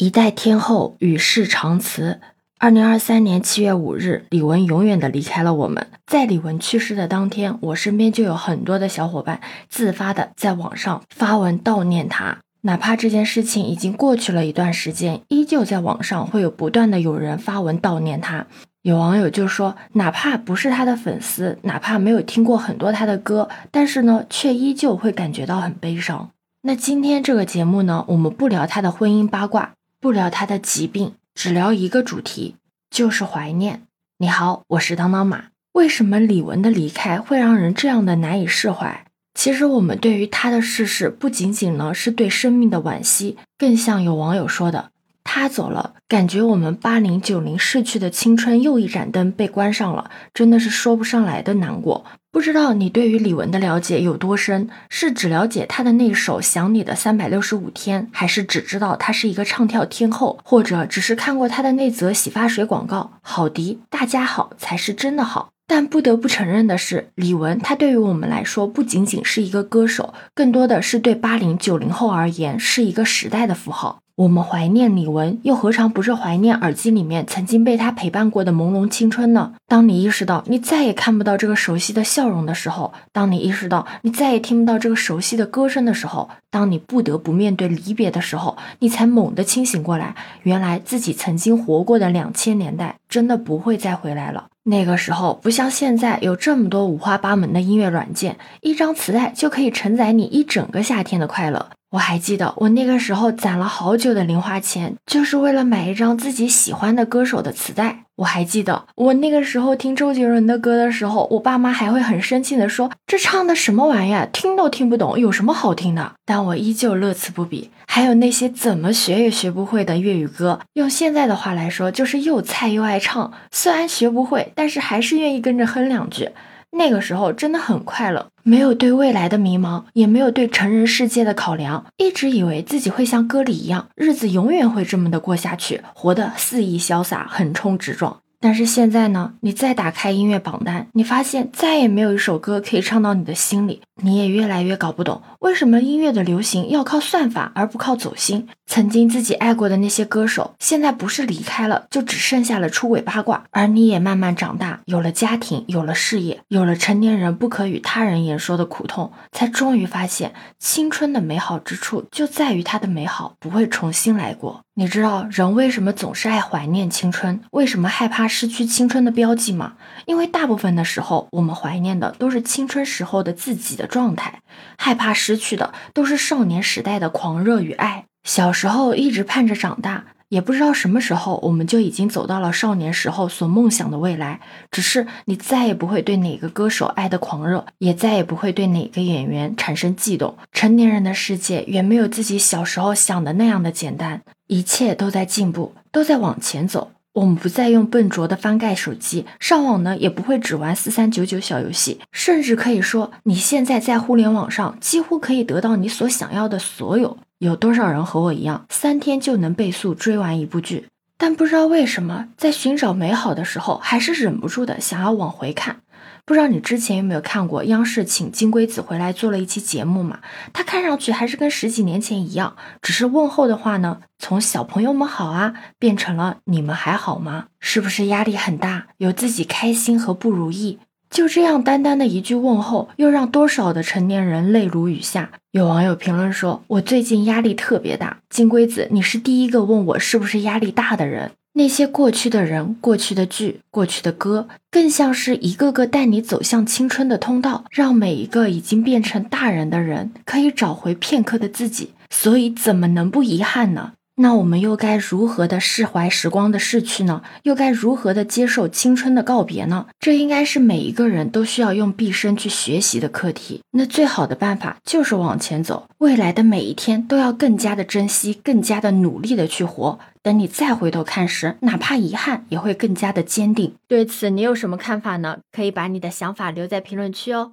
一代天后与世长辞。二零二三年七月五日，李玟永远的离开了我们。在李玟去世的当天，我身边就有很多的小伙伴自发的在网上发文悼念她。哪怕这件事情已经过去了一段时间，依旧在网上会有不断的有人发文悼念她。有网友就说，哪怕不是她的粉丝，哪怕没有听过很多她的歌，但是呢，却依旧会感觉到很悲伤。那今天这个节目呢，我们不聊她的婚姻八卦。不聊他的疾病，只聊一个主题，就是怀念。你好，我是当当马。为什么李玟的离开会让人这样的难以释怀？其实我们对于他的逝世，不仅仅呢是对生命的惋惜，更像有网友说的。他走了，感觉我们八零九零逝去的青春又一盏灯被关上了，真的是说不上来的难过。不知道你对于李玟的了解有多深？是只了解她的那首《想你的三百六十五天》，还是只知道她是一个唱跳天后，或者只是看过她的那则洗发水广告？好迪，大家好才是真的好。但不得不承认的是，李玟她对于我们来说不仅仅是一个歌手，更多的是对八零九零后而言是一个时代的符号。我们怀念李玟，又何尝不是怀念耳机里面曾经被她陪伴过的朦胧青春呢？当你意识到你再也看不到这个熟悉的笑容的时候，当你意识到你再也听不到这个熟悉的歌声的时候，当你不得不面对离别的时候，你才猛地清醒过来，原来自己曾经活过的两千年代真的不会再回来了。那个时候不像现在有这么多五花八门的音乐软件，一张磁带就可以承载你一整个夏天的快乐。我还记得，我那个时候攒了好久的零花钱，就是为了买一张自己喜欢的歌手的磁带。我还记得，我那个时候听周杰伦的歌的时候，我爸妈还会很生气的说：“这唱的什么玩意儿，听都听不懂，有什么好听的？”但我依旧乐此不彼。还有那些怎么学也学不会的粤语歌，用现在的话来说，就是又菜又爱唱。虽然学不会，但是还是愿意跟着哼两句。那个时候真的很快乐，没有对未来的迷茫，也没有对成人世界的考量，一直以为自己会像歌里一样，日子永远会这么的过下去，活得肆意潇洒，横冲直撞。但是现在呢，你再打开音乐榜单，你发现再也没有一首歌可以唱到你的心里。你也越来越搞不懂，为什么音乐的流行要靠算法而不靠走心。曾经自己爱过的那些歌手，现在不是离开了，就只剩下了出轨八卦。而你也慢慢长大，有了家庭，有了事业，有了成年人不可与他人言说的苦痛，才终于发现青春的美好之处就在于它的美好不会重新来过。你知道人为什么总是爱怀念青春，为什么害怕失去青春的标记吗？因为大部分的时候，我们怀念的都是青春时候的自己的状态，害怕失去的都是少年时代的狂热与爱。小时候一直盼着长大，也不知道什么时候我们就已经走到了少年时候所梦想的未来。只是你再也不会对哪个歌手爱的狂热，也再也不会对哪个演员产生悸动。成年人的世界远没有自己小时候想的那样的简单。一切都在进步，都在往前走。我们不再用笨拙的翻盖手机上网呢，也不会只玩四三九九小游戏，甚至可以说，你现在在互联网上几乎可以得到你所想要的所有。有多少人和我一样，三天就能倍速追完一部剧？但不知道为什么，在寻找美好的时候，还是忍不住的想要往回看。不知道你之前有没有看过央视请金龟子回来做了一期节目嘛？他看上去还是跟十几年前一样，只是问候的话呢，从小朋友们好啊，变成了你们还好吗？是不是压力很大？有自己开心和不如意？就这样单单的一句问候，又让多少的成年人泪如雨下？有网友评论说：“我最近压力特别大，金龟子，你是第一个问我是不是压力大的人。”那些过去的人、过去的剧、过去的歌，更像是一个个带你走向青春的通道，让每一个已经变成大人的人可以找回片刻的自己。所以，怎么能不遗憾呢？那我们又该如何的释怀时光的逝去呢？又该如何的接受青春的告别呢？这应该是每一个人都需要用毕生去学习的课题。那最好的办法就是往前走，未来的每一天都要更加的珍惜，更加的努力的去活。等你再回头看时，哪怕遗憾，也会更加的坚定。对此，你有什么看法呢？可以把你的想法留在评论区哦。